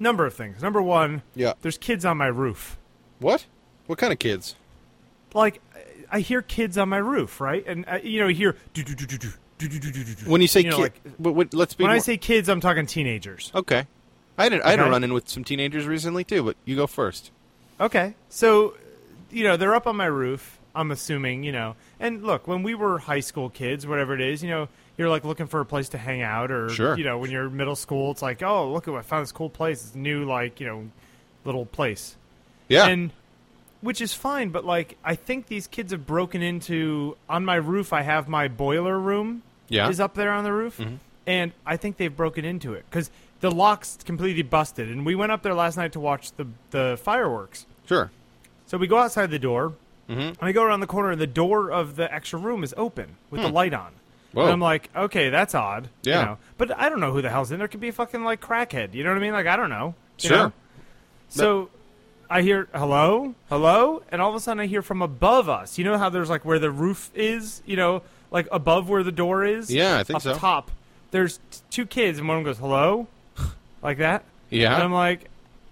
number of things. Number one, yeah, there's kids on my roof. What? What kind of kids? Like, I hear kids on my roof, right? And you know, you hear do do do do do. When you say you know, kids, be. when more... I say kids, I'm talking teenagers. Okay, I. Okay. I had a run in with some teenagers recently too, but you go first. Okay, so you know they're up on my roof. I'm assuming you know. And look, when we were high school kids, whatever it is, you know, you're like looking for a place to hang out or Sure. you know, when you're middle school, it's like, "Oh, look at I found this cool place. It's a new like, you know, little place." Yeah. And which is fine, but like I think these kids have broken into on my roof I have my boiler room Yeah. is up there on the roof. And I think they've broken into it cuz the lock's completely busted and we went up there last night to watch the the fireworks. sure. So we go outside the door, Mm-hmm. and I go around the corner, and the door of the extra room is open with the light on. Whoa. And I'm like, okay, that's odd. you Yeah. know. But I don't know who the hell's in there. Could be a fucking like crackhead. You know what I mean? Like I don't know. Sure. know? So I hear hello, hello, and all of a sudden I hear from above us. You know how there's like where the roof is. You know, like above where the door is. Yeah, I think up so. top. There's t- two kids, and one of them goes hello, like that. Yeah. And I'm like,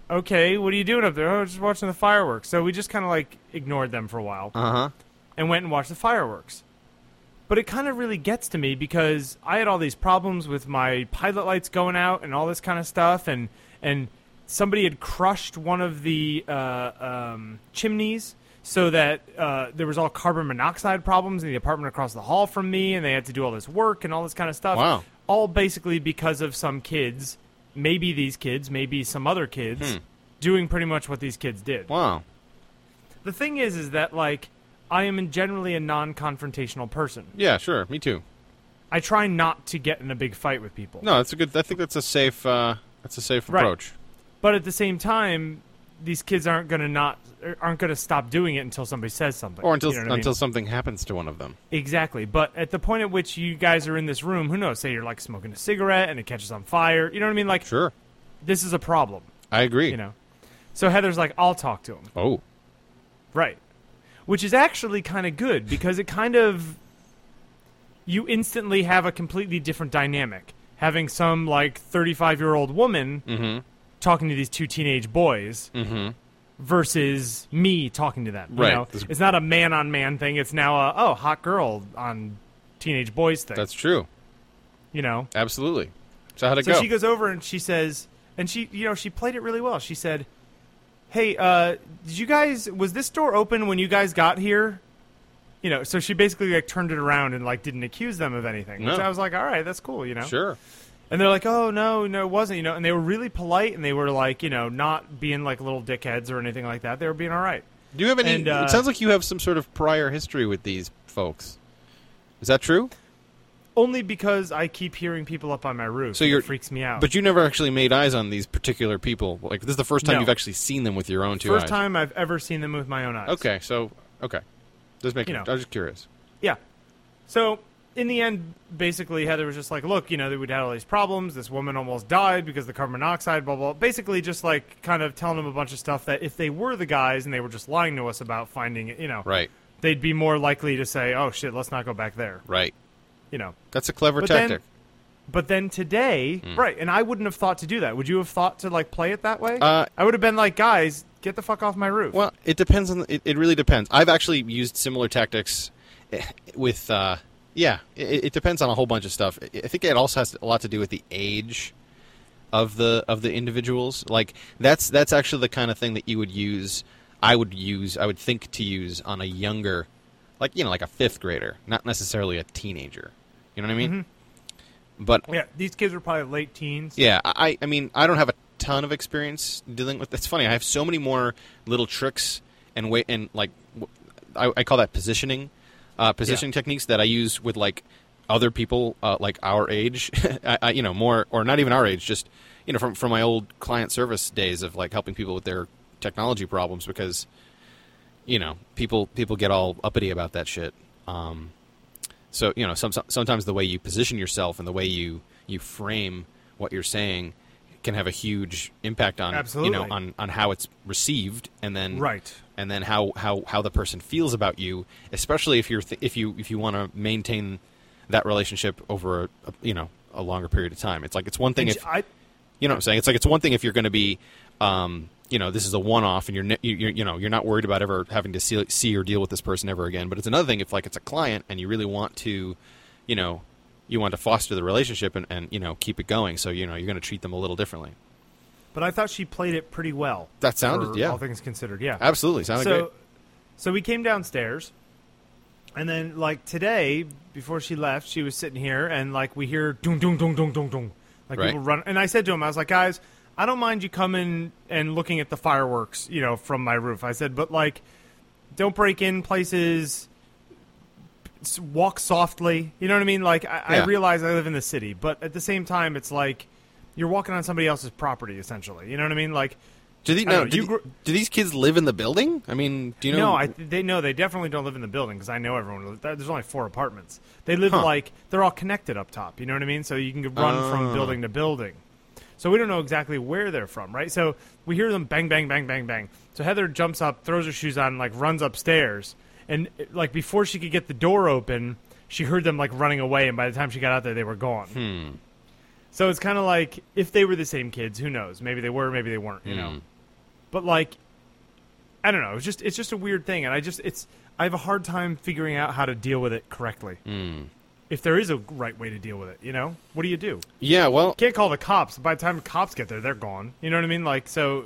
okay, what are you doing up there? Oh, just watching the fireworks. So we just kind of like ignored them for a while Uh huh. and went and watched the fireworks. But it kind of really gets to me because I had all these problems with my pilot lights going out and all this kind of stuff, and and somebody had crushed one of the uh, um, chimneys so that uh, there was all carbon monoxide problems in the apartment across the hall from me, and they had to do all this work and all this kind of stuff. Wow. All basically because of some kids, maybe these kids, maybe some other kids, Hmm. doing pretty much what these kids did. Wow. The thing is, is that like I am generally a non-confrontational person. Yeah, sure. Me too. I try not to get in a big fight with people. No, that's a good. I think that's a safe. Uh, that's a safe Right. approach. But at the same time, these kids aren't going to not aren't going to stop doing it until somebody says something. Or until You know what I mean? until something happens to one of them. exactly. But at the point at which you guys are in this room, who knows? Say you're like smoking a cigarette and it catches on fire. You know what I mean? Like Sure. this is a problem. I agree. You know. So Heather's like, I'll talk to him. Oh. Right. Which is actually kind of good because it kind of you instantly have a completely different dynamic. Having some like 35-year-old woman Mm-hmm. talking to these two teenage boys Mm-hmm. versus me talking to them. you Right. know? It's not a man on man thing. It's now a oh, hot girl on teenage boys thing. That's true. you know. Absolutely. So how'd it go? So go? she goes over and she says, and she, you know, she played it really well. She said, "Hey, uh, did you guys? Was this door open when you guys got here?" You know, so she basically like turned it around and like didn't accuse them of anything. Which I was like, "All right, that's cool," you know. Sure. And they're like, "Oh no, no, it wasn't," you know. And they were really polite and they were like, you know, not being like little dickheads or anything like that. They were being all right. Do you have any? And, uh, it sounds like you have some sort of prior history with these folks. Is that true? Only because I keep hearing people up on my roof. So you're- it freaks me out. But you never actually made eyes on these particular people. Like this is the first time No. you've actually seen them with your own two first eyes. time I've ever seen them with my own eyes. Okay, so okay, just making. You know. I was just curious. Yeah. So in the end, basically, Heather was just like, "Look, you know, we'd had all these problems. This woman almost died because of the carbon monoxide. Blah blah." Basically, just like kind of telling them a bunch of stuff that if they were the guys and they were just lying to us about finding it, you know, Right, they'd be more likely to say, "Oh shit, let's not go back there." right. You know. That's a clever But then- tactic. But then today, Hmm. right? And I wouldn't have thought to do that. Would you have thought to like play it that way? Uh, I would have been like, "Guys, get the fuck off my roof." Well, it depends on. The, it, it really depends. I've actually used similar tactics eh, with. Uh, yeah, it, it depends on a whole bunch of stuff. I I think it also has a lot to do with the age of the of the individuals. Like that's that's actually the kind of thing that you would use. I would use. I would think to use on a younger, like you know, like a fifth grader, not necessarily a teenager. You know what I mean? But yeah, these kids are probably late teens. yeah, I, I mean, I don't have a ton of experience dealing with. It's funny. I have so many more little tricks and way and like, I call that positioning, uh, positioning techniques that I use with like other people uh, like our age. I, I, you know, more or not even our age, just you know, from from my old client service days of like helping people with their technology problems because, you know, people people get all uppity about that shit. Um, so you know, some, sometimes the way you position yourself and the way you you frame what you're saying can have a huge impact on Absolutely. you know on, on how it's received and then Right. and then how, how, how the person feels about you, especially if you're th- if you if you want to maintain that relationship over a, a you know a longer period of time. It's like it's one thing And if I, You know what I'm saying? It's like it's one thing if you're going to be, um, you know, this is a one-off, and you're, ne- you're you know you're not worried about ever having to see, see or deal with this person ever again. But it's another thing if like it's a client and you really want to, you know, you want to foster the relationship and, and you know keep it going. So you know you're going to treat them a little differently. But I thought she played it pretty well. That sounded yeah, All things considered, yeah. absolutely sounded so, great. so we came downstairs, and then like today, before she left, she was sitting here, and like we hear dung dung dung dung dung dung, like Right. people run. And I said to him, I was like, guys, I don't mind you coming and looking at the fireworks, you know, from my roof. I said, but like, don't break in places. Walk softly. You know what I mean? Like I, I realize I live in the city, but at the same time, it's like you're walking on somebody else's property, essentially. You know what I mean? Like. Do, the, I no, know, do, do these kids live in the building? I mean, do you know? No, I, they know they definitely don't live in the building because I know everyone. Uh, there's only four apartments. They live Huh. like they're all connected up top. You know what I mean? So you can run Oh. from building to building. So we don't know exactly where they're from, right? So we hear them bang, bang, bang, bang, bang. So Heather jumps up, throws her shoes on, and, like runs upstairs, and like before she could get the door open, she heard them like running away, and by the time she got out there, they were gone. Hmm. So it's kind of like if they were the same kids, who knows? Maybe they were, maybe they weren't. You know Hmm. but like I don't know. It's just it's just a weird thing, and I just it's I have a hard time figuring out how to deal with it correctly. Hmm. If there is a right way to deal with it, you know, what do you do? Yeah, well, Can't call the cops. By the time the cops get there, they're gone. You know what I mean? Like so,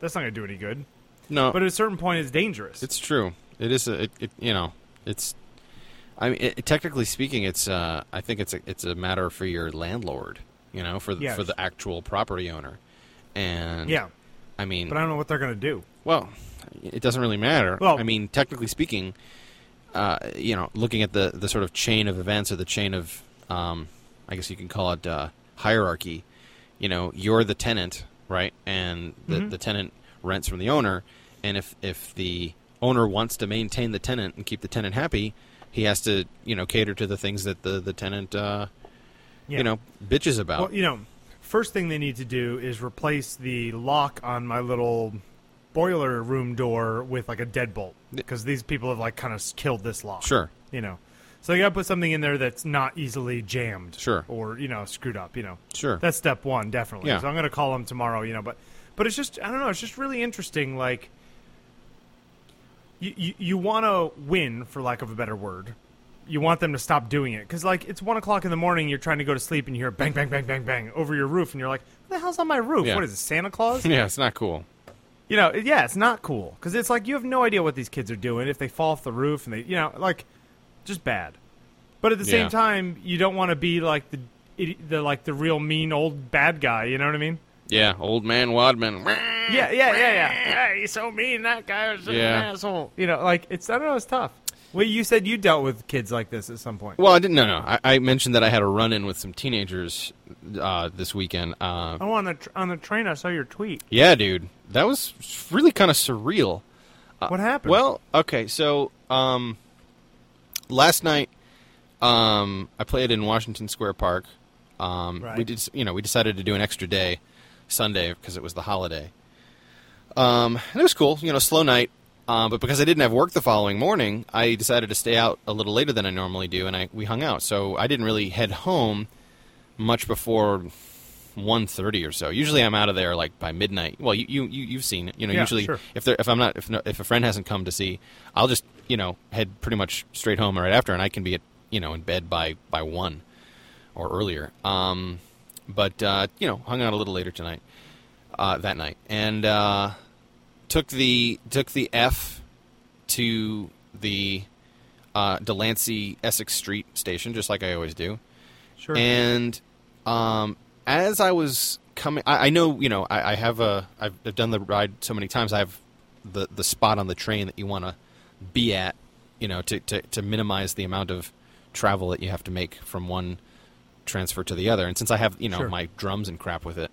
that's not gonna do any good. no, But at a certain point, it's dangerous. It's true. It is a. It, it, you know, it's. I mean, it, technically speaking, it's. Uh, I think it's a. It's a matter for your landlord. You know, for the, Yes. for the actual property owner. And yeah, I mean, but I don't know what they're gonna do. well, it doesn't really matter. Well- I mean, technically speaking, uh, you know, looking at the the sort of chain of events or the chain of, um, I guess you can call it uh, hierarchy. You know, you're the tenant, right? And the Mhm. the tenant rents from the owner, and if if the owner wants to maintain the tenant and keep the tenant happy, he has to you know cater to the things that the the tenant uh, Yeah. you know bitches about. Well, you know, first thing they need to do is replace the lock on my little boiler room door with like a deadbolt because these people have like kind of killed this lock. sure, you know. So you got to put something in there that's not easily jammed, Sure. or you know screwed up. You know, sure. that's step one, definitely. Yeah. So I'm to call them tomorrow. You know, but but it's just I don't know. It's just really interesting. Like you you, you want to win, for lack of a better word. You want them to stop doing it because like it's one o'clock in the morning. You're trying to go to sleep and you hear bang bang bang bang bang over your roof, and you're like, "What the hell's on my roof? Yeah. What is it, Santa Claus?" yeah, it's not cool. You know, yeah, it's not cool because it's like you have no idea what these kids are doing if they fall off the roof and they, you know, like just bad. But at the Yeah. same time, you don't want to be like the, the like the real mean old bad guy. You know what I mean? Yeah, old man Wadman. Yeah, yeah, yeah, yeah. yeah he's so mean. That guy was Yeah. an asshole. You know, like it's I don't know, it's tough. Well, you said you dealt with kids like this at some point. Well, I didn't. No, no. I, I mentioned that I had a run-in with some teenagers uh, this weekend. Uh, Oh, on the tr- on the train, I saw your tweet. yeah, dude, that was really kind of surreal. What happened? Well, okay, so um, last night um, I played in Washington Square Park. Um, Right. We did, you know, we decided to do an extra day Sunday because it was the holiday. Um, and it was cool, you know, slow night. Uh, but because I didn't have work the following morning, I decided to stay out a little later than I normally do, and I we hung out. So I didn't really head home much before 1.30 or so. Usually I'm out of there like by midnight. Well, you you you- you've seen it. You know, Yeah, usually sure. if there if I'm not if no, if a friend hasn't come to see, I'll just you know head pretty much straight home right after, and I can be at you know in bed by by one or earlier. Um, but uh, you know, hung out a little later tonight, uh, that night, and uh, took the took the F to the uh, Delancey Essex Street station, just like I always do. sure. And um, as I was coming, I, I know you know I, I have a I've, I've done the ride so many times. I have the the spot on the train that you want to be at, you know, to, to to minimize the amount of travel that you have to make from one transfer to the other. And since I have you know Sure. my drums and crap with it,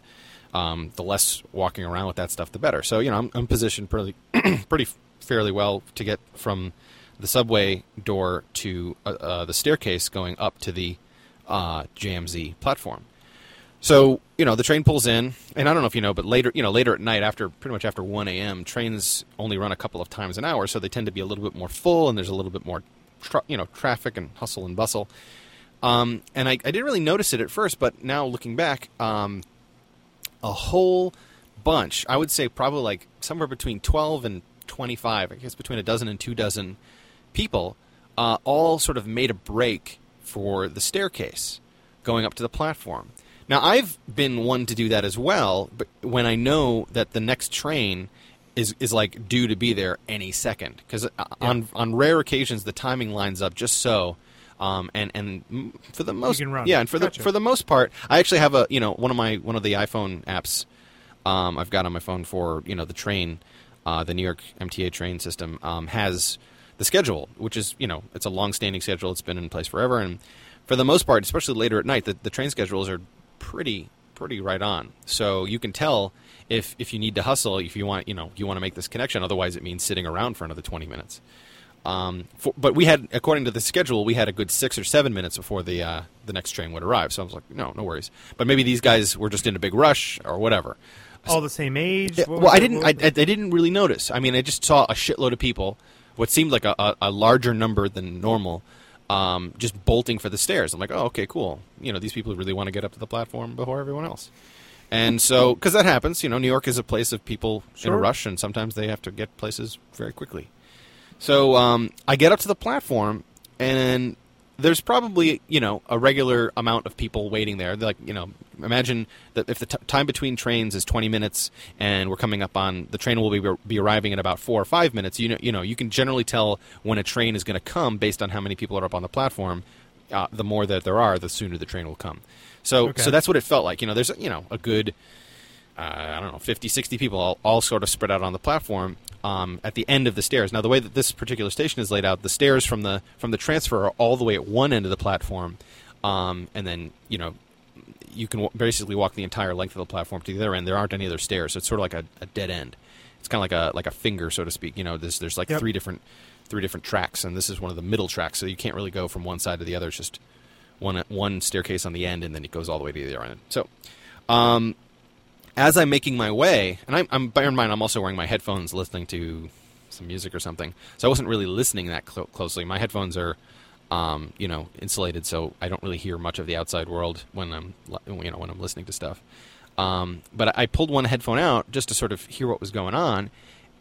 um, the less walking around with that stuff, the better. So you know I'm, I'm positioned pretty pretty fairly well to get from the subway door to uh, uh, the staircase going up to the uh, JMZ platform. So you know the train pulls in, and I don't know if you know, but later you know later at night, after pretty much after one a.m., trains only run a couple of times an hour, so they tend to be a little bit more full, and there's a little bit more tra- you know traffic and hustle and bustle. Um, and I, I didn't really notice it at first, but now looking back, um, a whole bunch. I would say probably like somewhere between 12 and 25, I guess between a dozen and two dozen people, uh, all sort of made a break for the staircase going up to the platform. Now, I've been one to do that as well, but when I know that the next train is, is like due to be there any second, because on on rare occasions the timing lines up just so, um, and and for the most can run. yeah, and for Gotcha. the for the most part, I actually have a you know one of my one of the iPhone apps um, I've got on my phone for you know the train, uh, the New York MTA train system um, has the schedule, which is you know it's a long-standing schedule. It's been in place forever, and for the most part, especially later at night, the, the train schedules are pretty pretty right on. So you can tell if if you need to hustle, if you want you know you want to make this connection. Otherwise, it means sitting around for another twenty minutes. Um, for, but we had, according to the schedule, we had a good six or seven minutes before the uh, the next train would arrive. So I was like, no, no worries. But maybe these guys were just in a big rush or whatever. All the same age. Yeah, well, I didn't. I, I, didn't really notice. I mean, I just saw a shitload of people, what seemed like a, a, a larger number than normal, um, just bolting for the stairs. I'm like, oh, okay, cool. You know, these people really want to get up to the platform before everyone else. And so, because that happens, you know, New York is a place of people in a rush, and sometimes they have to get places very quickly. So um, I get up to the platform, and there's probably you know a regular amount of people waiting there. They're like you know, imagine that if the t- time between trains is 20 minutes, and we're coming up on the train will be be arriving in about four or five minutes. You know, you know, you can generally tell when a train is going to come based on how many people are up on the platform. Uh, the more that there are, the sooner the train will come. So, Okay. so that's what it felt like. You know, there's you know a good uh, I don't know, 50, 60 people all, all sort of spread out on the platform um, at the end of the stairs. Now, the way that this particular station is laid out, the stairs from the from the transfer are all the way at one end of the platform, um, and then you know you can w- basically walk the entire length of the platform to the other end. There aren't any other stairs, so it's sort of like a, a dead end. It's kind of like a like a finger, so to speak. You know, there's there's like Yep. three different three different tracks, and this is one of the middle tracks, so you can't really go from one side to the other. It's just one one staircase on the end, and then it goes all the way to the other end. So. Um, as I'm making my way, and I'm, I'm bear in mind I'm also wearing my headphones, listening to some music or something, so I wasn't really listening that clo- closely. My headphones are, um, you know, insulated, so I don't really hear much of the outside world when I'm, you know, when I'm listening to stuff. Um, but I pulled one headphone out just to sort of hear what was going on,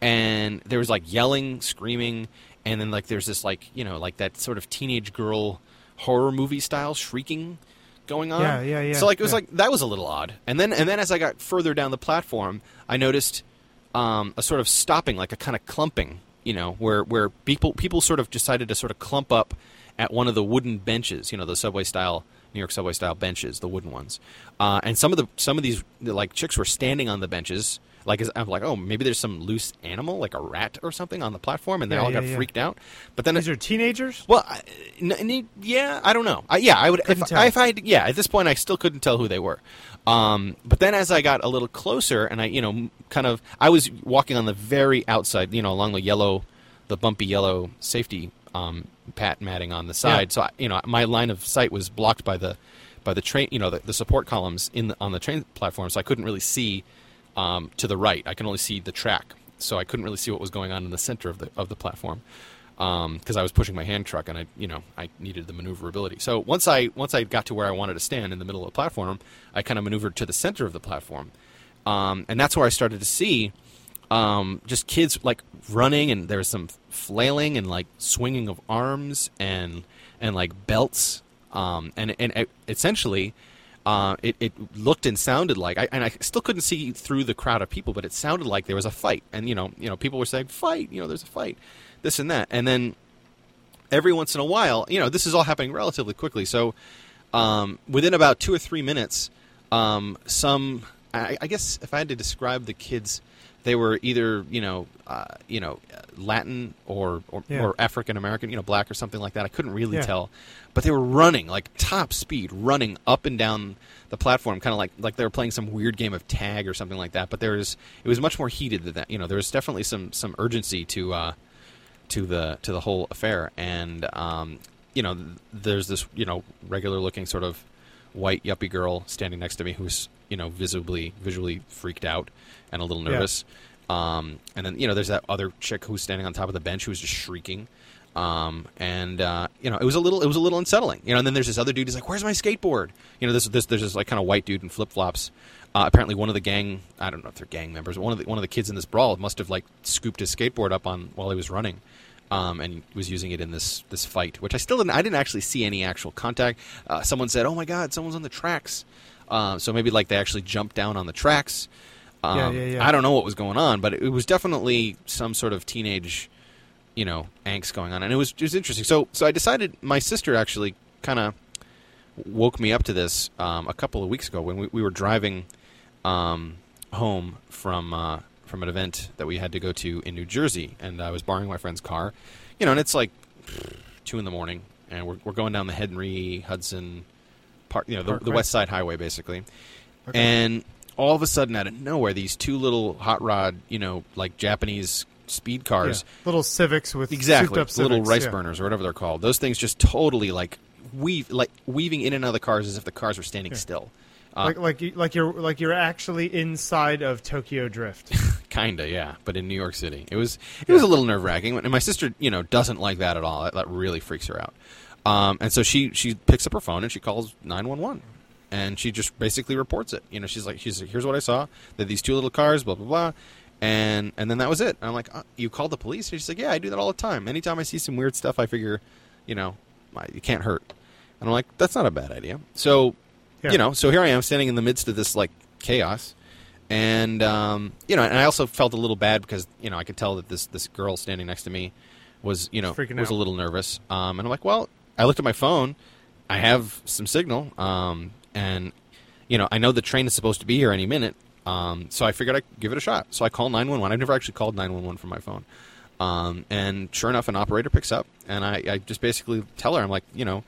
and there was like yelling, screaming, and then like there's this like you know like that sort of teenage girl horror movie style shrieking going on. Yeah, yeah, yeah, So like it was yeah. like that was a little odd. And then and then as I got further down the platform, I noticed um, a sort of stopping, like a kind of clumping, you know, where where people people sort of decided to sort of clump up at one of the wooden benches, you know, the subway style New York subway style benches, the wooden ones. Uh, and some of the some of these like chicks were standing on the benches. Like I'm like, oh, maybe there's some loose animal, like a rat or something, on the platform, and they Yeah, all yeah, got yeah. freaked out. But then These it, are teenagers. well, I, n- yeah, I don't know. I, yeah, I would. Couldn't if, tell. if I, yeah, at this point, I still couldn't tell who they were. Um, but then, as I got a little closer, and I, you know, kind of, I was walking on the very outside, you know, along the yellow, the bumpy yellow safety um, pat matting on the side. So, I, you know, my line of sight was blocked by the, by the train, you know, the, the support columns in the, on the train platform, so I couldn't really see um, to the right. I can only see the track, so I couldn't really see what was going on in the center of the of the platform because I was pushing my hand truck and I, you know, I needed the maneuverability. So once I once I got to where I wanted to stand in the middle of the platform, I kind of maneuvered to the center of the platform, um, and that's where I started to see um, just kids like running and there was some flailing and like swinging of arms and and like belts um, and and essentially uh, it, it looked and sounded like I, and I still couldn't see through the crowd of people but it sounded like there was a fight. And you know you know people were saying fight you know there's a fight this and that. And then every once in a while you know this is all happening relatively quickly. So um, within about two or three minutes, um, some I, I guess if I had to describe the kids, they were either you know uh, you know Latin or or, Yeah. or African American, you know black or something like that. I couldn't really Yeah. tell, but they were running like top speed, running up and down the platform, kind of like like they were playing some weird game of tag or something like that. But there was it was much more heated than that. You know, there was definitely some some urgency to. Uh, to the to the whole affair and um, you know there's this you know regular looking sort of white yuppie girl standing next to me who's you know visibly visually freaked out and a little Yeah. nervous um, and then you know there's that other chick who's standing on top of the bench who's just shrieking Um, and uh, you know, it was a little, it was a little unsettling. You know, and then there's this other dude. He's like, "Where's my skateboard?" You know, this, this there's this like kind of white dude in flip flops. Uh, apparently, one of the gang, I don't know if they're gang members. One of the one of the kids in this brawl must have like scooped his skateboard up on while he was running, um, and was using it in this this fight. Which I still didn't, I didn't actually see any actual contact. Uh, someone said, "Oh my god, someone's on the tracks," uh, so maybe like they actually jumped down on the tracks. Um, Yeah, yeah, yeah. I don't know what was going on, but it was definitely some sort of teenage you know angst going on, and it was it was interesting. So so I decided my sister actually kind of woke me up to this um, a couple of weeks ago when we, we were driving um, home from uh, from an event that we had to go to in New Jersey, and I was borrowing my friend's car, you know, and it's like two in the morning, and we're we're going down the Henry Hudson Park, you know, the, the West Side Highway basically, Okay. and all of a sudden out of nowhere, these two little hot rod, you know, like Japanese speed Yeah. cars Little Civics with exactly little Civics, rice yeah. burners or whatever they're called those things just totally like weave like weaving in and out of the cars as if the cars were standing Yeah. still uh, like like you- like you're like you're actually inside of Tokyo Drift. kinda yeah but in new york city it was it was a little nerve-wracking and my sister you know doesn't like that at all that, that really freaks her out um, and so she she picks up her phone and she calls 911 and she just basically reports it. You know she's like she's like here's what i saw. That these two little cars blah blah blah. And and then that was it. And i'm like uh, you called the police? And she's like yeah i do that all the time. Anytime i see some weird stuff i figure you know my- you can't hurt. And i'm like that's not a bad idea. So Yeah. you know so here i am standing in the midst of this like chaos. And um, you know and i also felt a little bad because you know i could tell that this this girl standing next to me was you know Freaking was a little nervous. Um, and i'm like well i looked at my phone i have some signal um, and you know i know the train is supposed to be here any minute um, so i figured i'd give it a shot so i call 911 i've never actually called 911 from my phone um, and sure enough an operator picks up and I, I just basically tell her i'm like you know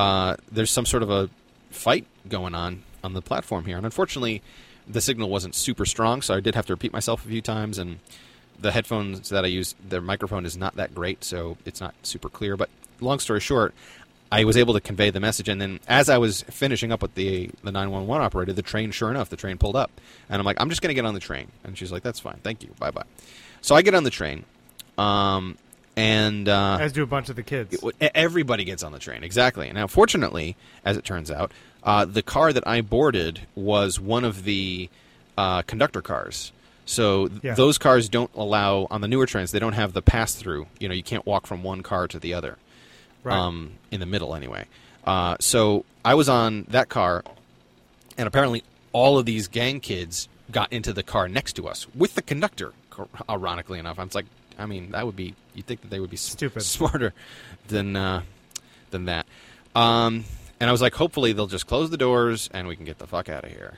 uh, there's some sort of a fight going on on the platform here. And unfortunately, the signal wasn't super strong, so I did have to repeat myself a few times. And the headphones that I use, their microphone is not that great, so it's not super clear. But long story short, I was able to convey the message. And then as I was finishing up with the the 911 operator, the train, sure enough, the train pulled up. And I'm like, I'm just going to get on the train. And she's like, That's fine. Thank you. Bye bye. So I get on the train. Um, and uh, As do a bunch of the kids. it- everybody gets on the train exactly now fortunately as it turns out uh, the car that i boarded was one of the uh, conductor cars so th- Yeah. those cars don't allow on the newer trains they don't have the pass through you know you can't walk from one car to the other Right. um, in the middle anyway. Uh, so i was on that car and apparently all of these gang kids got into the car next to us with the conductor ironically enough. I was like i mean that would be you'd think that they would be Stupid. smarter than uh, than that. Um, and i was like hopefully they'll just close the doors and we can get the fuck out of here.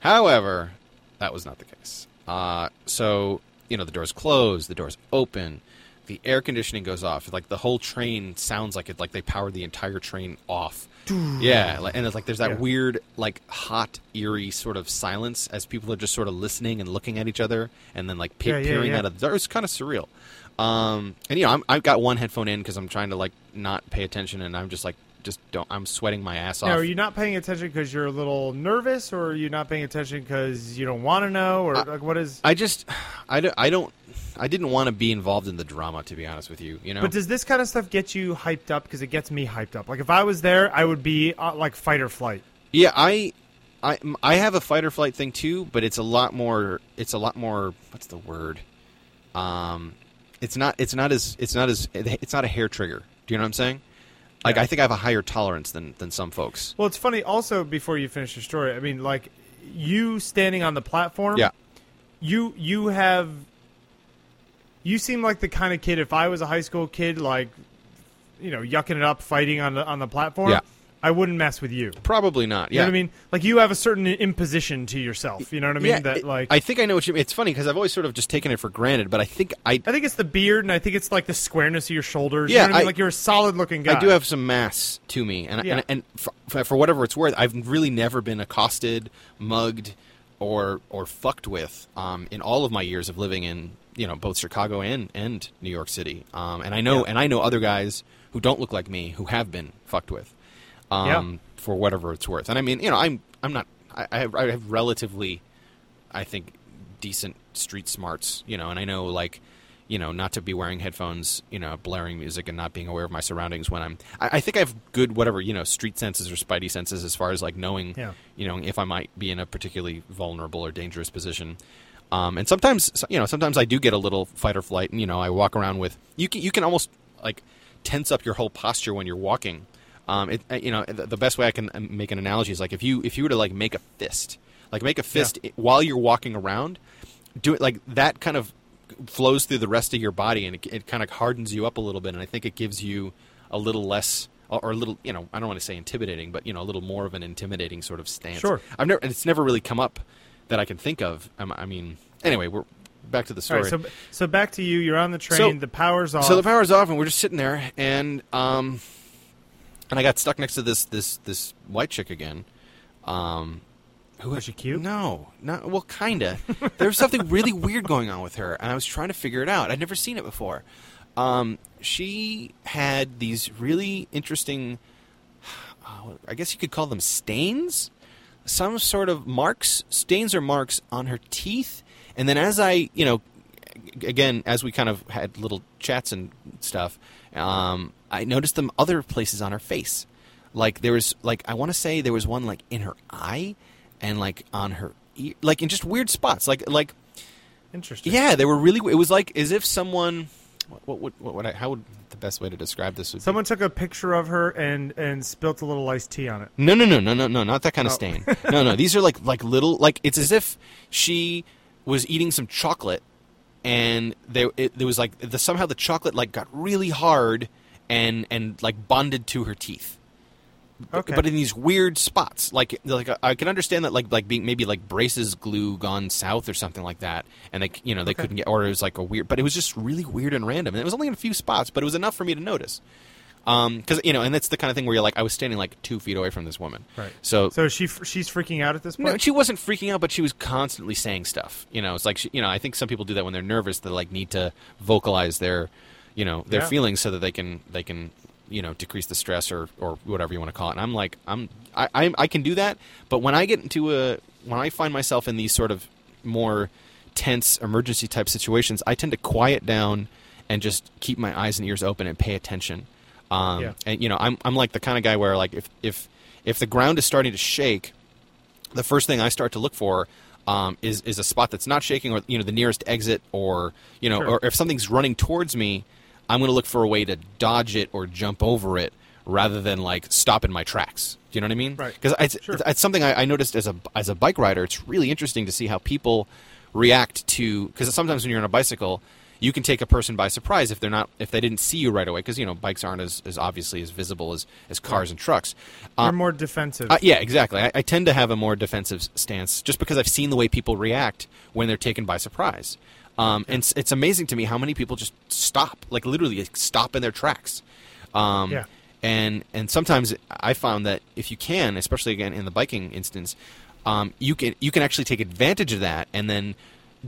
However that was not the case. Uh, so you know the doors close the doors open the air conditioning goes off like the whole train sounds like it like they powered the entire train off yeah, like, and it's like there's that Yeah. weird, like hot, eerie sort of silence as people are just sort of listening and looking at each other, and then like pe- Yeah, yeah, peering out of the door. It's kind of surreal. Um, and you know, I'm, I've got one headphone in because I'm trying to like not pay attention, and I'm just like, just don't. I'm sweating my ass off. Now, are you not paying attention because you're a little nervous, or are you not paying attention because you don't want to know, or I- like what is? I just, I don't, I don't, I didn't want to be involved in the drama, to be honest with you. You know, But does this kind of stuff get you hyped up? Because it gets me hyped up. Like if I was there, I would be uh, like fight or flight. Yeah, I, I, I have a fight or flight thing too, but it's a lot more. It's a lot more. What's the word? Um, it's not. It's not as. It's not as. It's not a hair trigger. Do you know what I'm saying? Like Yeah. I think I have a higher tolerance than than some folks. Well, it's funny. Also, before you finish your story, I mean, like you standing on the platform. Yeah. You you have. You seem like the kind of kid. If I was a high school kid, like, you know, yucking it up, fighting on the on the platform, Yeah. I wouldn't mess with you. Probably not. You Yeah. know what I mean? Like you have a certain imposition to yourself. You know what I mean? Yeah, that like I think I know what you mean. It's funny because I've always sort of just taken it for granted, but I think I I think it's the beard, and I think it's like the squareness of your shoulders. Yeah, you know what I mean? Like you're a solid looking guy. I do have some mass to me, and Yeah. and, and for, for whatever it's worth, I've really never been accosted, mugged, or or fucked with um, in all of my years of living in you know both Chicago and and New York City. Um, and I know Yeah. and I know other guys who don't look like me who have been fucked with, um, Yeah. for whatever it's worth. And I mean, you know, I'm I'm not I, I have I have relatively, I think, decent street smarts, you know, and I know like. you know, not to be wearing headphones, you know, blaring music and not being aware of my surroundings when I'm. I, I think I have good whatever you know street senses or spidey senses as far as like knowing, Yeah. you know, if I might be in a particularly vulnerable or dangerous position. Um, and sometimes, you know, sometimes I do get a little fight or flight, and you know, I walk around with you. Can you can almost like tense up your whole posture when you're walking. Um, it, you know, the, best way I can uh, make an analogy is like if you if you were to like make a fist, like make a fist i- while you're walking around, do it like that kind of flows through the rest of your body and it, it kind of hardens you up a little bit, and I think it gives you a little less or, or a little, you know, I don't want to say intimidating, but you know, a little more of an intimidating sort of stance. Sure. I've never, and it's never really come up that I can think of. Um, I mean, anyway, we're back to the story. right, so so back to you. You're on the train. So- the power's off. So the power's off, and we're just sitting there, and um, and I got stuck next to this this this white chick again. Um, who Was she cute? No, not well, kinda. there was something really weird going on with her, and I was trying to figure it out. I'd never seen it before. Um, she had these really interesting, uh, I guess you could call them stains, some sort of marks, stains or marks on her teeth. And then as I, you know, again, as we kind of had little chats and stuff, um, I noticed them other places on her face. Like there was, like I want to say there was one like in her eye, and like on her ear, like in just weird spots. Like like Interesting. yeah, they were really. It was like as if someone. What what what, what would I, how would the best way to describe this? Would be? Someone took a picture of her and and spilt a little iced tea on it. No, no, no, no, no, no, not that kind of Oh. stain. no, no, these are like like little like it's as if she was eating some chocolate, and there it, there was like the, somehow the chocolate like got really hard and and like bonded to her teeth. Okay. But in these weird spots, like like I can understand that like like being maybe like braces glue gone south or something like that, and they you know they Okay. couldn't get or it was like a weird, but it was just really weird and random, and it was only in a few spots, but it was enough for me to notice. Um, because you know, and that's the kind of thing where you're like, I was standing like two feet away from this woman, Right. So, So she she's freaking out at this point. no, she wasn't freaking out, but she was constantly saying stuff. You know, it's like she, you know, I think some people do that when they're nervous. They like need to vocalize their, you know, their Yeah. feelings so that they can they can you know decrease the stress or or whatever you want to call it. And I'm like, I'm I I, I can do that, but when I get into a when I find myself in these sort of more tense emergency type situations, I tend to quiet down and just keep my eyes and ears open and pay attention. Um, Yeah. And you know, I'm I'm like the kind of guy where like if if if the ground is starting to shake, the first thing I start to look for um, is is a spot that's not shaking, or you know, the nearest exit, or you know, Sure. or if something's running towards me, I'm going to look for a way to dodge it or jump over it rather than like stop in my tracks. Do you know what I mean? Right. Because it's, Sure. it's something I, I noticed as a as a bike rider. It's really interesting to see how people react to because sometimes when you're on a bicycle. You can take a person by surprise if they're not if they didn't see you right away because you know bikes aren't as, as obviously as visible as, as cars and trucks. You're Um, more defensive. uh, yeah, exactly. I, I tend to have a more defensive stance just because I've seen the way people react when they're taken by surprise. Um, and it's, it's amazing to me how many people just stop, like literally like, stop in their tracks. Um, Yeah. And and sometimes I found that if you can, especially again in the biking instance, um, you can you can actually take advantage of that and then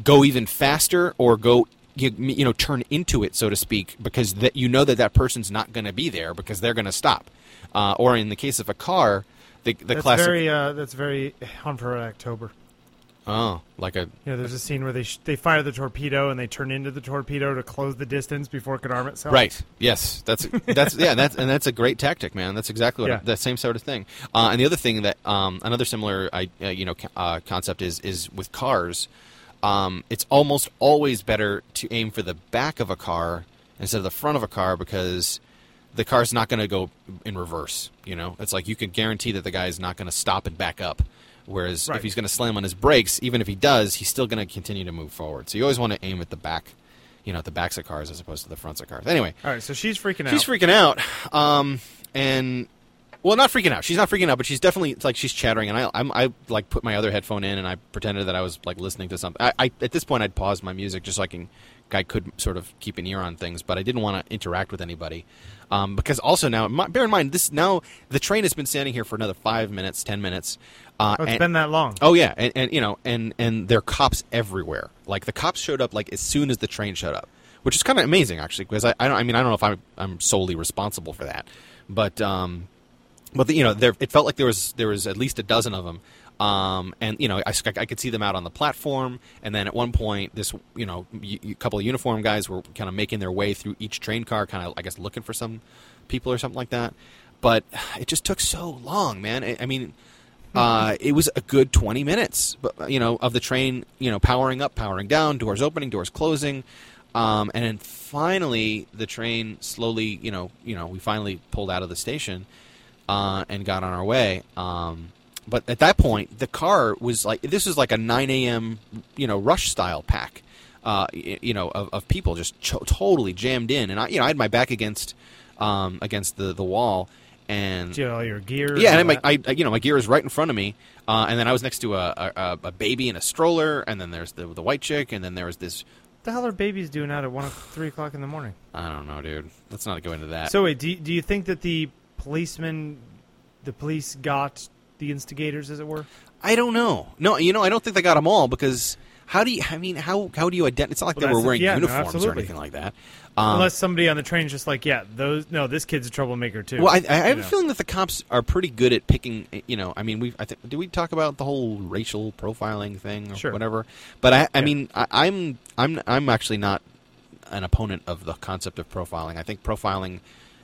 go even faster or go you, you know turn into it so to speak because that you know that that person's not going to be there because they're going to stop uh, or in the case of a car the, the that's classic very uh, that's very Hunt for October. Oh like a You know, there's a scene where they sh- they fire the torpedo and they turn into the torpedo to close the distance before it could arm itself. Right. Yes. That's that's yeah. That's and that's a great tactic, man. That's exactly what Yeah. that same sort of thing. Uh, and the other thing that um, another similar I uh, you know uh, concept is is with cars. Um, it's almost always better to aim for the back of a car instead of the front of a car because the car's not going to go in reverse. You know, it's like you can guarantee that the guy's not going to stop and back up. Whereas Right. if he's going to slam on his brakes, even if he does, he's still going to continue to move forward. So you always want to aim at the back, you know, at the backs of cars as opposed to the fronts of cars. Anyway, All right, so she's freaking out. She's freaking out, um, and well, not freaking out. She's not freaking out, but she's definitely it's like she's chattering. And I, I'm, I like put my other headphone in, and I pretended that I was like listening to something. I, I at this point I'd paused my music just so I can, I could sort of keep an ear on things, but I didn't want to interact with anybody, um, because also now, bear in mind this now the train has been standing here for another five minutes, ten minutes. Uh, Oh, it's and- been that long. Oh yeah, and, and you know, and and there are cops everywhere. Like the cops showed up like as soon as the train showed up, which is kind of amazing actually. Because I, I don't, I mean, I don't know if I'm I'm solely responsible for that, but um, but the, you know, there it felt like there was there was at least a dozen of them. Um, and you know, I, I could see them out on the platform, and then at one point, this you know, a couple of uniform guys were kind of making their way through each train car, kind of I guess looking for some people or something like that. But it just took so long, man. I, I mean, uh, it was a good 20 minutes, but you know, of the train, you know, powering up, powering down, doors opening, doors closing, um, and then finally the train slowly, you know, you know, we finally pulled out of the station uh, and got on our way. Um, but at that point, the car was like this was like a 9 a.m. you know rush style pack, uh, you know, of, of people just cho- totally jammed in, and I you know I had my back against um, against the the wall, and you all your gear. yeah, all and my. I, you know, my gear is right in front of me, uh, and then I was next to a, a, a baby in a stroller, and then there's the the white chick, and then there was this. What the hell are babies doing out at one, three o'clock in the morning? I don't know, dude. Let's not go into that. So wait, do you, do you think that the policeman, the police got the instigators, as it were? I don't know. No, you know, I don't think they got them all because how do you? I mean, how how do you identify? It's not like Well, they were wearing yeah, no, uniforms or anything like that. Um, Unless somebody on the train is just like, yeah, those no, this kid's a troublemaker too. Well, I, I have You a feeling that the cops are pretty good at picking. You know, I mean, we. I think. Did we talk about the whole racial profiling thing or Sure. whatever? But I, I Yeah. mean, I, I'm, I'm, I'm actually not an opponent of the concept of profiling. I think profiling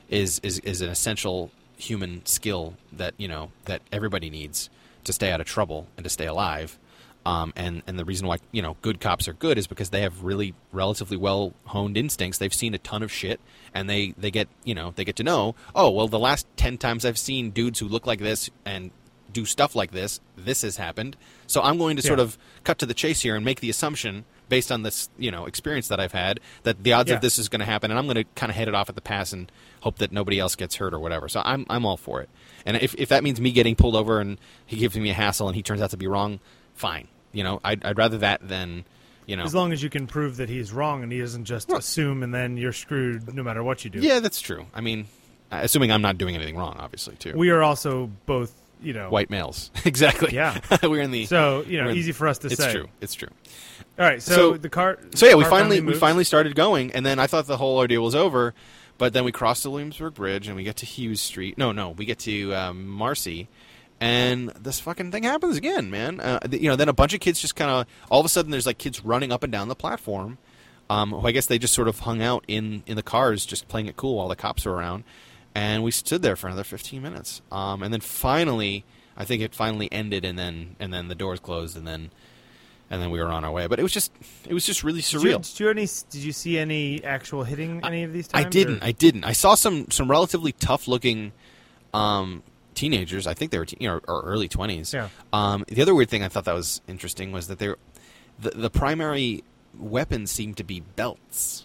is is is an essential human skill that you know that everybody needs to stay out of trouble and to stay alive. Um, and and the reason why you know good cops are good is because they have really relatively well honed instincts. They've seen a ton of shit, and they they get you know they get to know. Oh well, the last ten times I've seen dudes who look like this and do stuff like this, this has happened. So I'm going to sort of cut to the chase here and make the assumption based on this you know experience that I've had that the odds Yeah. of this is going to happen, and I'm going to kind of head it off at the pass and hope that nobody else gets hurt or whatever. So I'm I'm all for it. And if if that means me getting pulled over and he gives me a hassle and he turns out to be wrong, fine. You know, I'd, I'd rather that than you know. As long as you can prove that he's wrong and he doesn't just Well- assume and then you're screwed no matter what you do. yeah, that's true. I mean, assuming I'm not doing anything wrong, obviously too. We are also both, you know, White males, exactly. Yeah. we're in the. So you know, easy for us to it's say. It's true. It's true. All right, so, So- the car. So yeah, we finally we finally started going, and then I thought the whole ordeal was over, but then we crossed the Williamsburg Bridge and we get to Hewes Street. No, no, we get to um, Marcy, and this fucking thing happens again, man. Uh, you know, then a bunch of kids just kind of all of a sudden there's like kids running up and down the platform. Um, who I guess they just sort of hung out in in the cars, just playing it cool while the cops were around, and we stood there for another 15 minutes. Um, and then finally, I think it finally ended, and then and then the doors closed, and then and then we were on our way. But it was just it was just really Did you, surreal. did you any? Did you see any actual hitting any of these times? I didn't. or- I didn't. I saw some some relatively tough looking um, teenagers. I think they were te- you know or early twenties. Yeah. Um, the other weird thing I thought that was interesting was that they the the primary weapons seemed to be belts.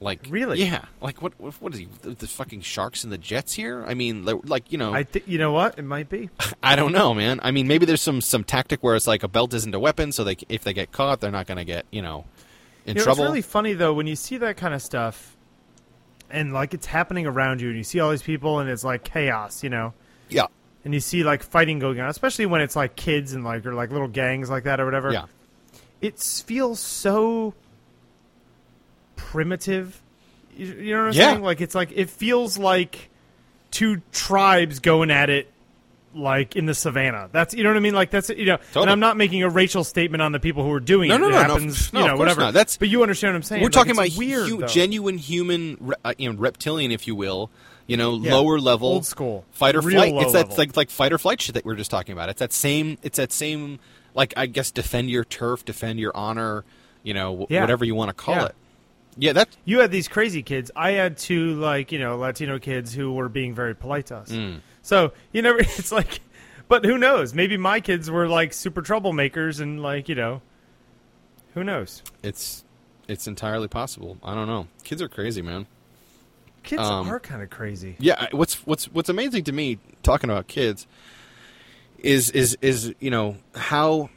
Like Really? Yeah. Like what? What, what is he? The, the fucking sharks and the jets here? I mean, like, like you know, I think you know what it might be. I don't know, man. I mean, maybe there's some some tactic where it's like a belt isn't a weapon, so they if they get caught, they're not going to get you know in you know, trouble. It's really funny though when you see that kind of stuff, and like it's happening around you, and you see all these people, and it's like chaos, you know. yeah. And you see like fighting going on, especially when it's like kids and like or like little gangs like that or whatever. Yeah. it feels so primitive. You, you know what I'm Yeah. saying? Like it's like it feels like two tribes going at it like in the savannah. That's you know what I mean? Like that's you know. And I'm not making a racial statement on the people who are doing No, it. no, it no, no, happens, f- no, you know, whatever. not. That's- but you understand what I'm saying? We're Like, talking about weird, hu- genuine human, uh, you know, reptilian, if you will. You know, Yeah. lower level, Old school. fight or Real flight. It's that level. like like fight or flight shit that we were just talking about. It's that same. It's that same. Like I guess defend your turf, defend your honor. You know, w- Yeah. whatever you want to call Yeah. it. Yeah, that. You had these crazy kids. I had two like you know Latino kids who were being very polite to us. Mm. So you never. It's like, but who knows? Maybe my kids were like super troublemakers and like you know, who knows? It's it's entirely possible. I don't know. Kids are crazy, man. Kids Um, are kind of crazy. Yeah, what's what's what's amazing to me talking about kids is is is you know how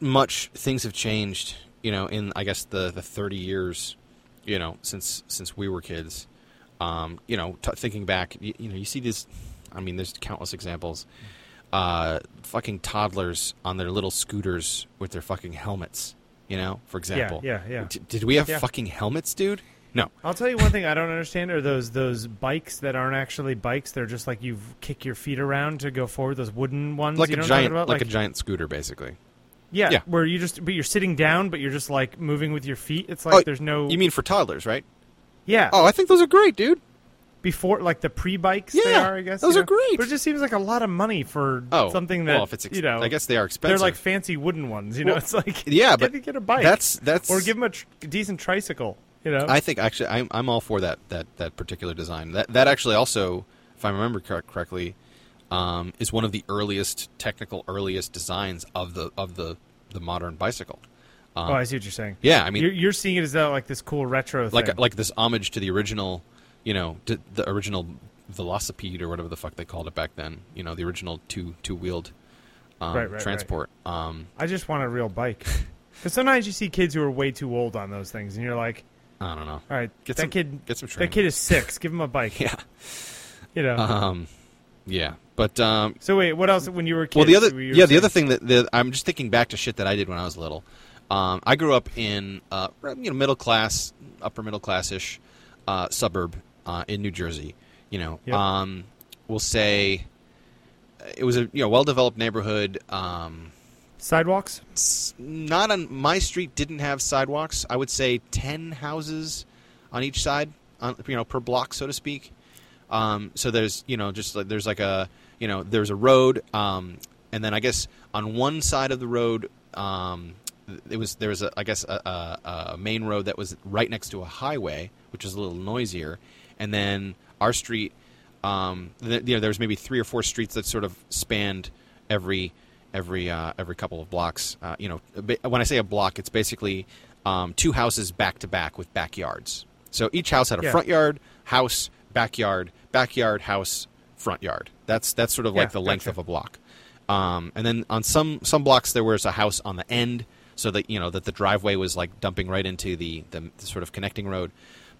much things have changed. You know, in I guess the the thirty years, you know, since since we were kids. Um, you know, t- thinking back, you, you know, you see this. I mean, there's countless examples. Uh, fucking toddlers on their little scooters with their fucking helmets. You know, for example. yeah, yeah. D- did we have Yeah. fucking helmets, dude? No. I'll tell you one thing I don't understand are those those bikes that aren't actually bikes. They're just like you kick your feet around to go forward. Those wooden ones, Like you a know what I'm talking giant, about? like, a giant scooter, basically. Yeah, yeah. where you just but you're sitting down, but you're just like moving with your feet. It's oh, like Oh, there's no. You mean for toddlers, right? yeah? Oh, I think those are great, dude. before like the pre bikes they Yeah, are, I guess. those you are great. But it just seems like a lot of money for Oh, something that well, if it's ex- you know. I guess they are expensive. they're like fancy wooden ones. You know, Well, it's like yeah, get, but get a bike. That's that's. or give them a tr- decent tricycle. You know, I think actually, I'm I'm all for that that that particular design. That that actually also, if I remember cor- correctly, um, is one of the earliest technical earliest designs of the of the the modern bicycle. Um, oh, I see what you're saying. yeah, I mean, you're, you're seeing it as though like this cool retro like thing. like this homage to the original, you know, to the original velocipede or whatever the fuck they called it back then. You know, the original two two wheeled um, Right, right, right. transport. Um, I just want a real bike. Because sometimes you see kids who are way too old on those things, and you're like, I don't know. all right, Get that some- kid, get some that kid is six. Give him a bike. Yeah. You know. Um, yeah, but um, so wait, what else? When you were a kid, Well, the other yeah, the other thing that, that I'm just thinking back to shit that I did when I was little. Um, I grew up in uh, you know middle class, upper middle class ish uh, suburb uh, in New Jersey. You know, Yep. um, we'll say uh, it was a you know well developed neighborhood. Um, sidewalks. not on my street didn't have sidewalks. I would say ten houses on each side, on, you know, per block, so to speak. Um, so there's you know just like there's like a you know there's a road, um, and then I guess on one side of the road, um, it was there was a I guess a, a, a main road that was right next to a highway, which was a little noisier, and then our street. Um, th- you know, there was maybe three or four streets that sort of spanned every every uh, every couple of blocks. Uh, you know, when I say a block, it's basically um, two houses back to back with backyards. So each house had a Yeah. front yard, house, backyard, backyard, house, front yard. That's that's sort of like Yeah, the length gotcha. of a block. Um, and then on some some blocks there was a house on the end, so that you know that the driveway was like dumping right into the the, the sort of connecting road.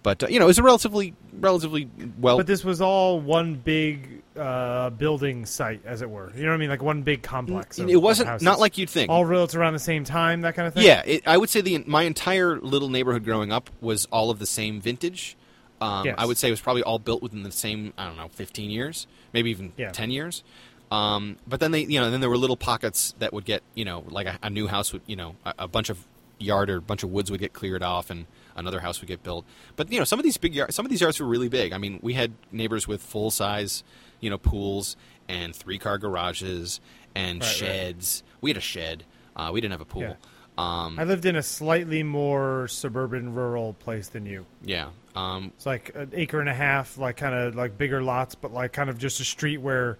But uh, you know, it was a relatively relatively well But this was all one big uh, building site, as it were. You know what I mean? Like one big complex. of- it wasn't not like you'd think. all built around the same time, that kind of thing. Yeah, it, I would say the my entire little neighborhood growing up was all of the same vintage. Um, Yes. I would say it was probably all built within the same I don't know, fifteen years, maybe even Yeah. ten years. Um, but then they, you know, then there were little pockets that would get, you know, like a, a new house would, you know, a, a bunch of yard or a bunch of woods would get cleared off, and another house would get built. But you know, some of these big yards, some of these yards were really big. I mean, we had neighbors with full size, you know, pools and three car garages and Right, right. sheds. We had a shed. Uh, we didn't have a pool. Yeah. Um, I lived in a slightly more suburban, rural place than you. yeah. Um, It's like an acre and a half, like kind of like bigger lots, but like kind of just a street where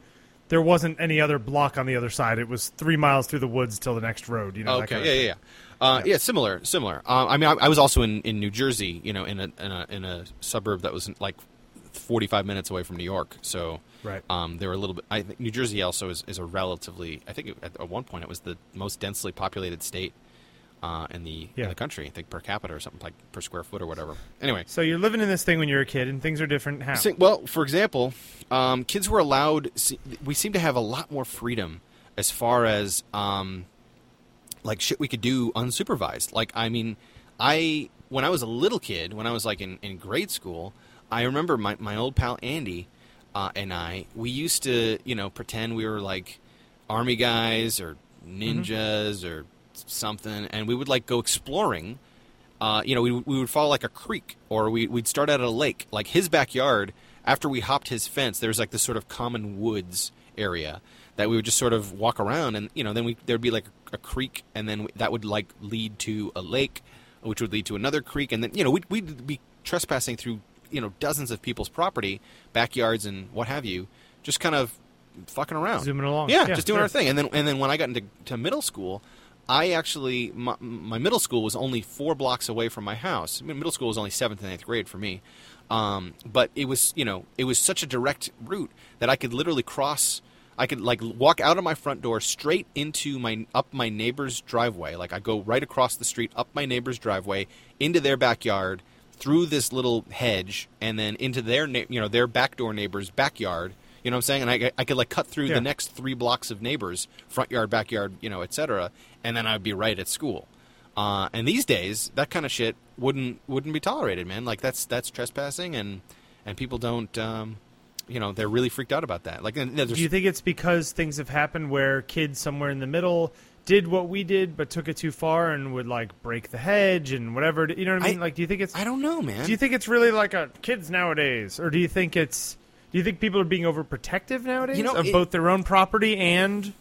there wasn't any other block on the other side. It was three miles through the woods till the next road. You know. okay. kind of Yeah, yeah, yeah. Uh, yeah. similar, similar. Uh, I mean, I, I was also in, in New Jersey, you know, in a, in a in a suburb that was like forty five minutes away from New York. So, Right. um, they were a little bit. I think New Jersey also is, is a relatively. I think it, at, at one point it was the most densely populated state uh, in the Yeah. in the country. I think per capita or something like per square foot or whatever. Anyway, So you're living in this thing when you're a kid, and things are different. How? Well, for example, um, kids were allowed. We seem to have a lot more freedom as far as um, like shit we could do unsupervised. Like, I mean, I when I was a little kid, when I was like in, in grade school, I remember my my old pal Andy uh, and I. We used to, you know, pretend we were like army guys or ninjas or something, and we would like go exploring uh, you know, we, we would follow like a creek or we, we'd start out at a lake. Like his backyard, after we hopped his fence, there was like this sort of common woods area that we would just sort of walk around and, you know, then we, there'd be like a, creek and then that would like lead to a lake, which would lead to another creek. And then, you know, we'd, we'd be trespassing through, you know, dozens of people's property, backyards and what have you, just kind of fucking around. Zooming along. Yeah, Yeah, just doing sure. our thing. And then and then when I got into to middle school, I actually my, my middle school was only four blocks away from my house. I mean, middle school was only seventh and eighth grade for me, um, but it was you know it was such a direct route that I could literally cross. I could like walk out of my front door straight into my up my neighbor's driveway. Like I go right across the street up my neighbor's driveway into their backyard through this little hedge and then into their you know their backdoor neighbor's backyard. You know what I'm saying? And I, I could like cut through Yeah. the next three blocks of neighbors, front yard, backyard, you know, et cetera, and then I'd be right at school. Uh, and these days, that kind of shit wouldn't wouldn't be tolerated, man. Like that's that's trespassing, and and people don't, um, you know, they're really freaked out about that. Like, Do you think it's because things have happened where kids somewhere in the middle did what we did but took it too far and would like break the hedge and whatever? You know what I mean? I- like, do you think it's I don't know, man. do you think it's really like a kids nowadays, or do you think it's do you think people are being overprotective nowadays You know, of it- both their own property and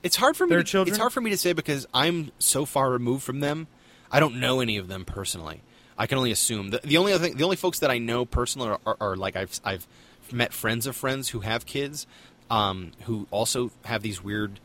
It's hard for me. Their To, children? It's hard for me to say because I'm so far removed from them. I don't know any of them personally. I can only assume. The, the only other thing, the only folks that I know personally are, are, are like I've I've met friends of friends who have kids, um, who also have these weird,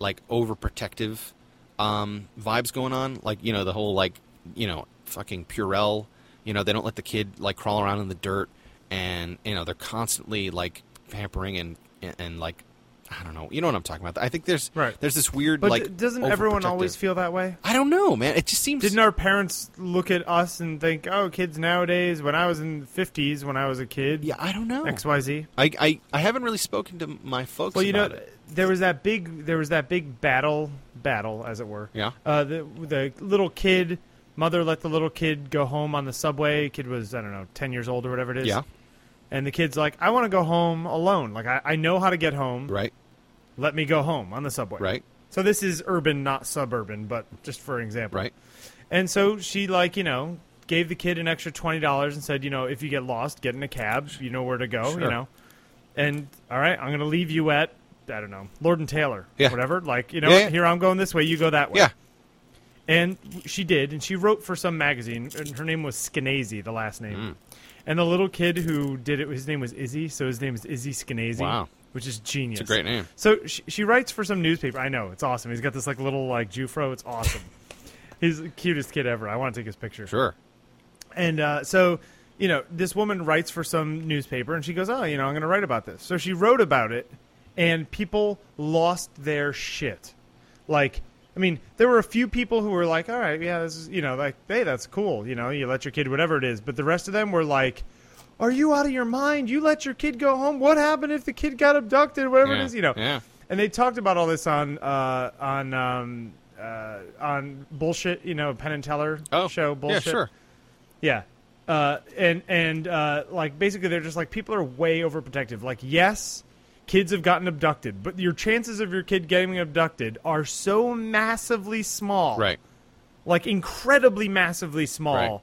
like overprotective, um, vibes going on. Like you know the whole like you know fucking Purell. You know they don't let the kid like crawl around in the dirt, and you know they're constantly like pampering and and, and like. I don't know. You know what I'm talking about. I think there's Right. there's this weird but like. doesn't everyone always feel that way? I don't know, man. It just seems. Didn't our parents look at us and think, "Oh, kids nowadays"? When I was in the '50s, when I was a kid, yeah, I don't know. X Y Z. I, I I haven't really spoken to my folks. Well, you know, it. there was that big, there was that big battle, battle as it were. Yeah. Uh, the the little kid, mother let the little kid go home on the subway. Kid was I don't know, ten years old or whatever it is. Yeah. And the kid's like, I want to go home alone. Like I, I know how to get home. Right. Let me go home on the subway. Right. So this is urban, not suburban, but just for example. Right. And so she like you know gave the kid an extra twenty dollars and said, you know, if you get lost, get in a cab. You know where to go. sure. You know. And all right, I'm going to leave you at I don't know Lord and Taylor. Yeah. Whatever. Like you know, Yeah, yeah. here I'm going this way. You go that way. Yeah. And she did, and she wrote for some magazine, and her name was Skenazy, the last name. Mm. And the little kid who did it, his name was Izzy, so his name is Izzy Skenazy. Wow. Which is genius. It's a great name. So she, she writes for some newspaper. I know it's awesome. He's got this like little like Jewfro. It's awesome. He's the cutest kid ever. I want to take his picture. Sure. And uh, so, you know, this woman writes for some newspaper, and she goes, "Oh, you know, I'm going to write about this." So she wrote about it, and people lost their shit. Like, I mean, there were a few people who were like, "All right, yeah, this is," you know, like, "Hey, that's cool." You know, you let your kid whatever it is, but the rest of them were like. Are you out of your mind? You let your kid go home. What happened if the kid got abducted? Or whatever Yeah. it is, you know. Yeah. And they talked about all this on uh, on um, uh, on bullshit, you know, Penn and Teller Oh. show bullshit. Yeah. Sure. Yeah. Uh, and and uh, like basically they're just like people are way overprotective. Like yes, kids have gotten abducted, but your chances of your kid getting abducted are so massively small. Right. Like incredibly massively small Right.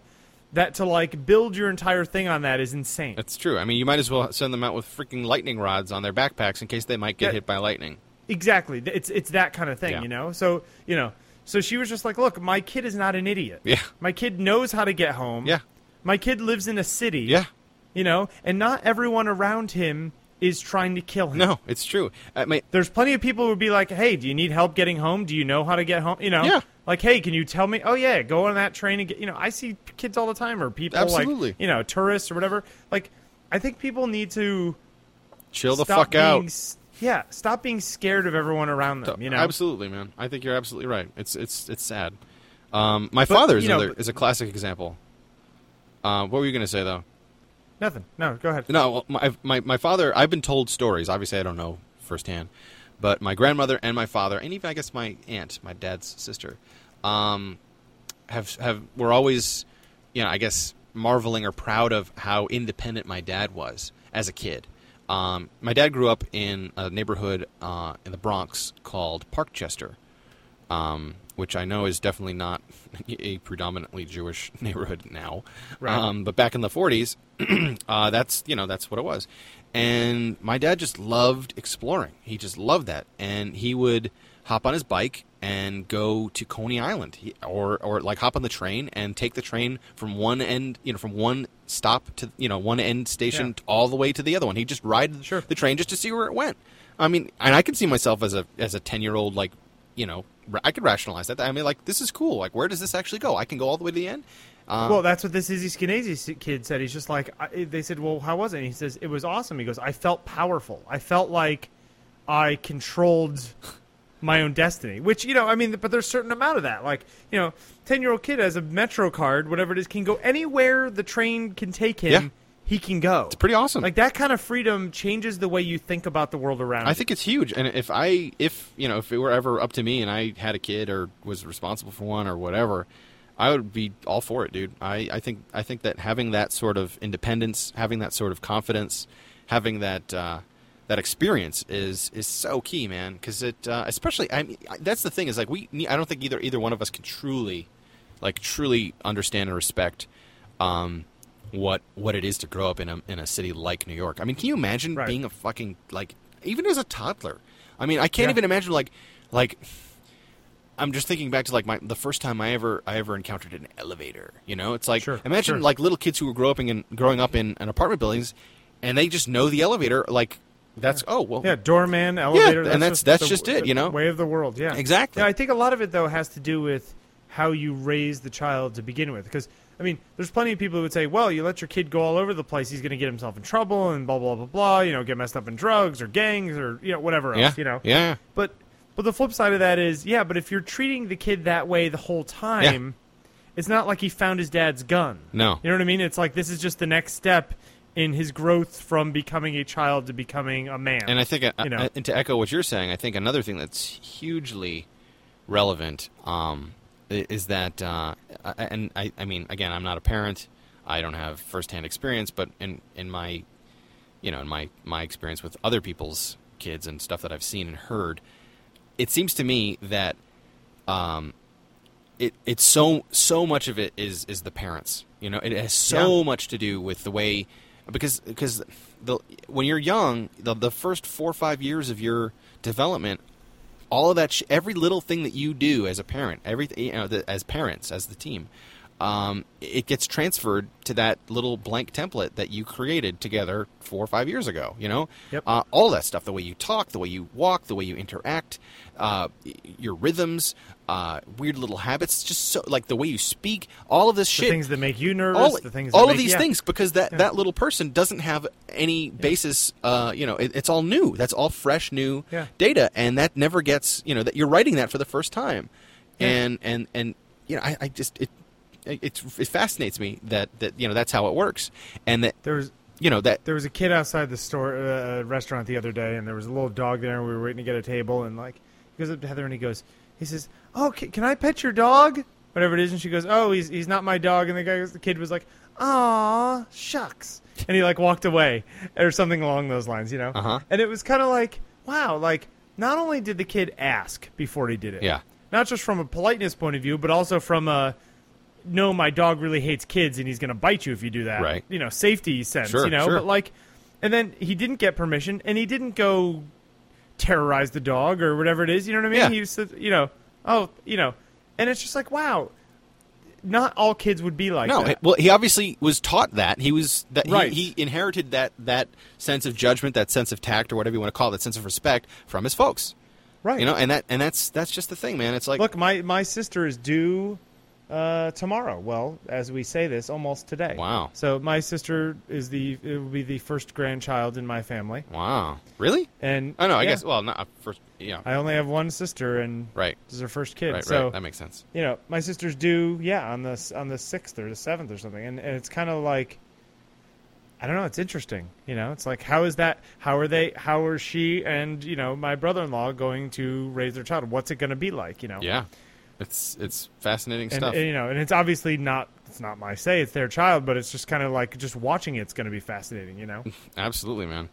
that to like build your entire thing on that is insane. That's true. I mean, you might as well send them out with freaking lightning rods on their backpacks in case they might get Yeah. hit by lightning. Exactly. It's it's that kind of thing, Yeah. you know. So you know, so she was just like, "Look, my kid is not an idiot. Yeah. My kid knows how to get home. Yeah. My kid lives in a city. Yeah. You know, and not everyone around him is trying to kill him. No, it's true. I mean, There's plenty of people who would be like, "Hey, do you need help getting home? Do you know how to get home?" You know, Yeah. Like, "Hey, can you tell me?" Oh yeah, go on that train and get. You know, I see kids all the time, or people Absolutely. like you know tourists or whatever. Like, I think people need to chill the fuck out. s- Yeah, stop being scared of everyone around them. You know, Absolutely, man. I think you're absolutely right. It's it's it's sad. Um, my But, father is know, another but- is a classic example. Uh, what were you going to say though? Nothing. No, go ahead. No, my, my my father. I've been told stories. Obviously, I don't know firsthand, but my grandmother and my father, and even I guess my aunt, my dad's sister, um, have have were always, you know, I guess marveling or proud of how independent my dad was as a kid. Um, my dad grew up in a neighborhood uh, in the Bronx called Parkchester, um, which I know is definitely not a predominantly Jewish neighborhood now. Right. Um, but back in the 40s, uh, that's you know that's what it was. And my dad just loved exploring. He just loved that, and he would hop on his bike and go to Coney Island, he, or or like hop on the train and take the train from one end, you know, from one stop to you know one end station Yeah. all the way to the other one. He'd just ride Sure. the train just to see where it went. I mean, and I can see myself as a as a ten year old like you know I could rationalize that. I mean, like this is cool. Like where does this actually go? I can go all the way to the end. Um, Well, that's what this Izzy Skenazy kid said. He's just like, I, they said, well, how was it? And he says, it was awesome. He goes, I felt powerful. I felt like I controlled my own destiny. Which, you know, I mean, but there's a certain amount of that. Like, you know, 10 year old kid has a Metro card, whatever it is, can go anywhere the train can take him. Yeah. He can go. It's pretty awesome. Like that kind of freedom changes the way you think about the world around. I you. think it's huge. And if I, if you know, if it were ever up to me and I had a kid or was responsible for one or whatever, I would be all for it, dude. I, I think I think that having that sort of independence, having that sort of confidence, having that uh, that experience is is so key, man. Because it, uh, especially, I mean, that's the thing is like we, I don't think either either one of us can truly, like, truly understand and respect. Um, what what it is to grow up in a in a city like New York. I mean, can you imagine Right. being a fucking like even as a toddler? I mean, I can't Yeah. even imagine like like I'm just thinking back to like my the first time I ever I ever encountered an elevator. You know, it's like Sure, imagine sure. like little kids who were growing up in growing up in, in apartment buildings, and they just know the elevator. Like that's oh well Yeah, doorman, elevator. and that's- that's the- just it, you know? way of the world. Yeah, Exactly. Yeah, I think a lot of it though has to do with how you raise the child to begin with. Because I mean, there's plenty of people who would say, "Well, you let your kid go all over the place, he's going to get himself in trouble and blah blah blah blah. You know, get messed up in drugs or gangs or you know whatever else. yeah You know, yeah But but the flip side of that is, yeah, but if you're treating the kid that way the whole time, it's not like he found his dad's gun. no You know what I mean? It's like this is just the next step in his growth from becoming a child to becoming a man. And I think, uh, You know. uh, and to echo what you're saying, I think another thing that's hugely relevant um, is that, uh, and I, I mean, again, I'm not a parent. I don't have firsthand experience, but in in my, you know, in my my experience with other people's kids and stuff that I've seen and heard, it seems to me that, um, it it's so so much of it is is the parents. You know, it has so Yeah. much to do with the way because because the when you're young, the the first four or five years of your development, all of that, sh- every little thing that you do as a parent, everything you know, the, as parents, as the team, um, it gets transferred to that little blank template that you created together four or five years ago. You know, Yep. uh, all that stuff, the way you talk, the way you walk, the way you interact, uh, your rhythms, uh, weird little habits, just so like the way you speak, all of this the shit things that make you nervous, all, the things all of make- these yeah. things because that, Yeah. that little person doesn't have any basis uh, you know it, it's all new that's all fresh new data and that never gets you know that you're writing that for the first time and and and you know I, I just it, it it fascinates me that that you know that's how it works and that There was you know that there was a kid outside the store uh, restaurant the other day, and there was a little dog there, and we were waiting to get a table, and like he goes up to Heather and he goes, he says, "Oh, ca- can I pet your dog?" Whatever it is, and she goes, "Oh, he's he's not my dog," and the guy, the kid was like, "Aw, shucks," and he like walked away or something along those lines, you know. Uh-huh. And it was kind of like, wow, like not only did the kid ask before he did it, Yeah. not just from a politeness point of view, but also from a no, my dog really hates kids and he's going to bite you if you do that. Right. You know, safety sense, Sure, you know, sure. but like, and then he didn't get permission and he didn't go terrorize the dog or whatever it is. You know what I mean? Yeah. He said, you know, oh, you know, and it's just like, wow, not all kids would be like that. no that. well he obviously was taught that he was that Right. he, he inherited that that sense of judgment that sense of tact or whatever you want to call it that sense of respect from his folks right. you know and that and that's that's just the thing man it's like Look, my, my sister is due uh, tomorrow. Well, as we say this, almost today. Wow. So my sister is the it will be the first grandchild in my family, wow really and Oh no, I yeah, guess. Well, not first. Yeah, I only have one sister, and right, this is her first kid. right, so right. That makes sense. you know, my sister's due, yeah, on the on the sixth or the seventh or something, and, and it's kind of like, I don't know, it's interesting. You know, it's like how is that? How are they? How are she and you know my brother-in-law going to raise their child? What's it going to be like? You know, Yeah, it's it's fascinating and, stuff. and, you know, and it's obviously not it's not my say, it's their child, but it's just kind of like just watching it's going to be fascinating. You know, Absolutely, man.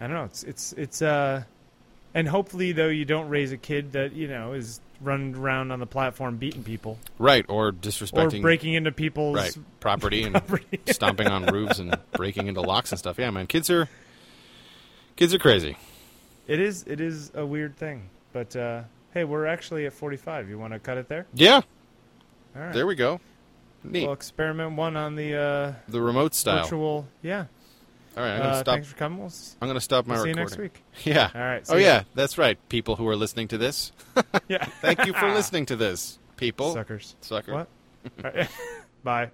I don't know, it's it's it's uh, and hopefully though you don't raise a kid that you know is running around on the platform beating people Right, or or disrespecting breaking into people's right property and property. stomping on roofs and breaking into locks and stuff. Yeah, man, kids are kids are crazy. It is it is a weird thing, but uh, hey, we're actually at 45. You want to cut it there? Yeah, All right. there we go. Neat. Well, experiment one on the uh, the remote style. virtual. Yeah. All right, I'm gonna Uh, stop. thanks for coming. We'll I'm gonna stop my see you next week. Yeah. All right. Oh see yeah, that's right. People who are listening to this, Yeah. thank you for listening to this. People, Suckers. sucker. What? Right. Bye.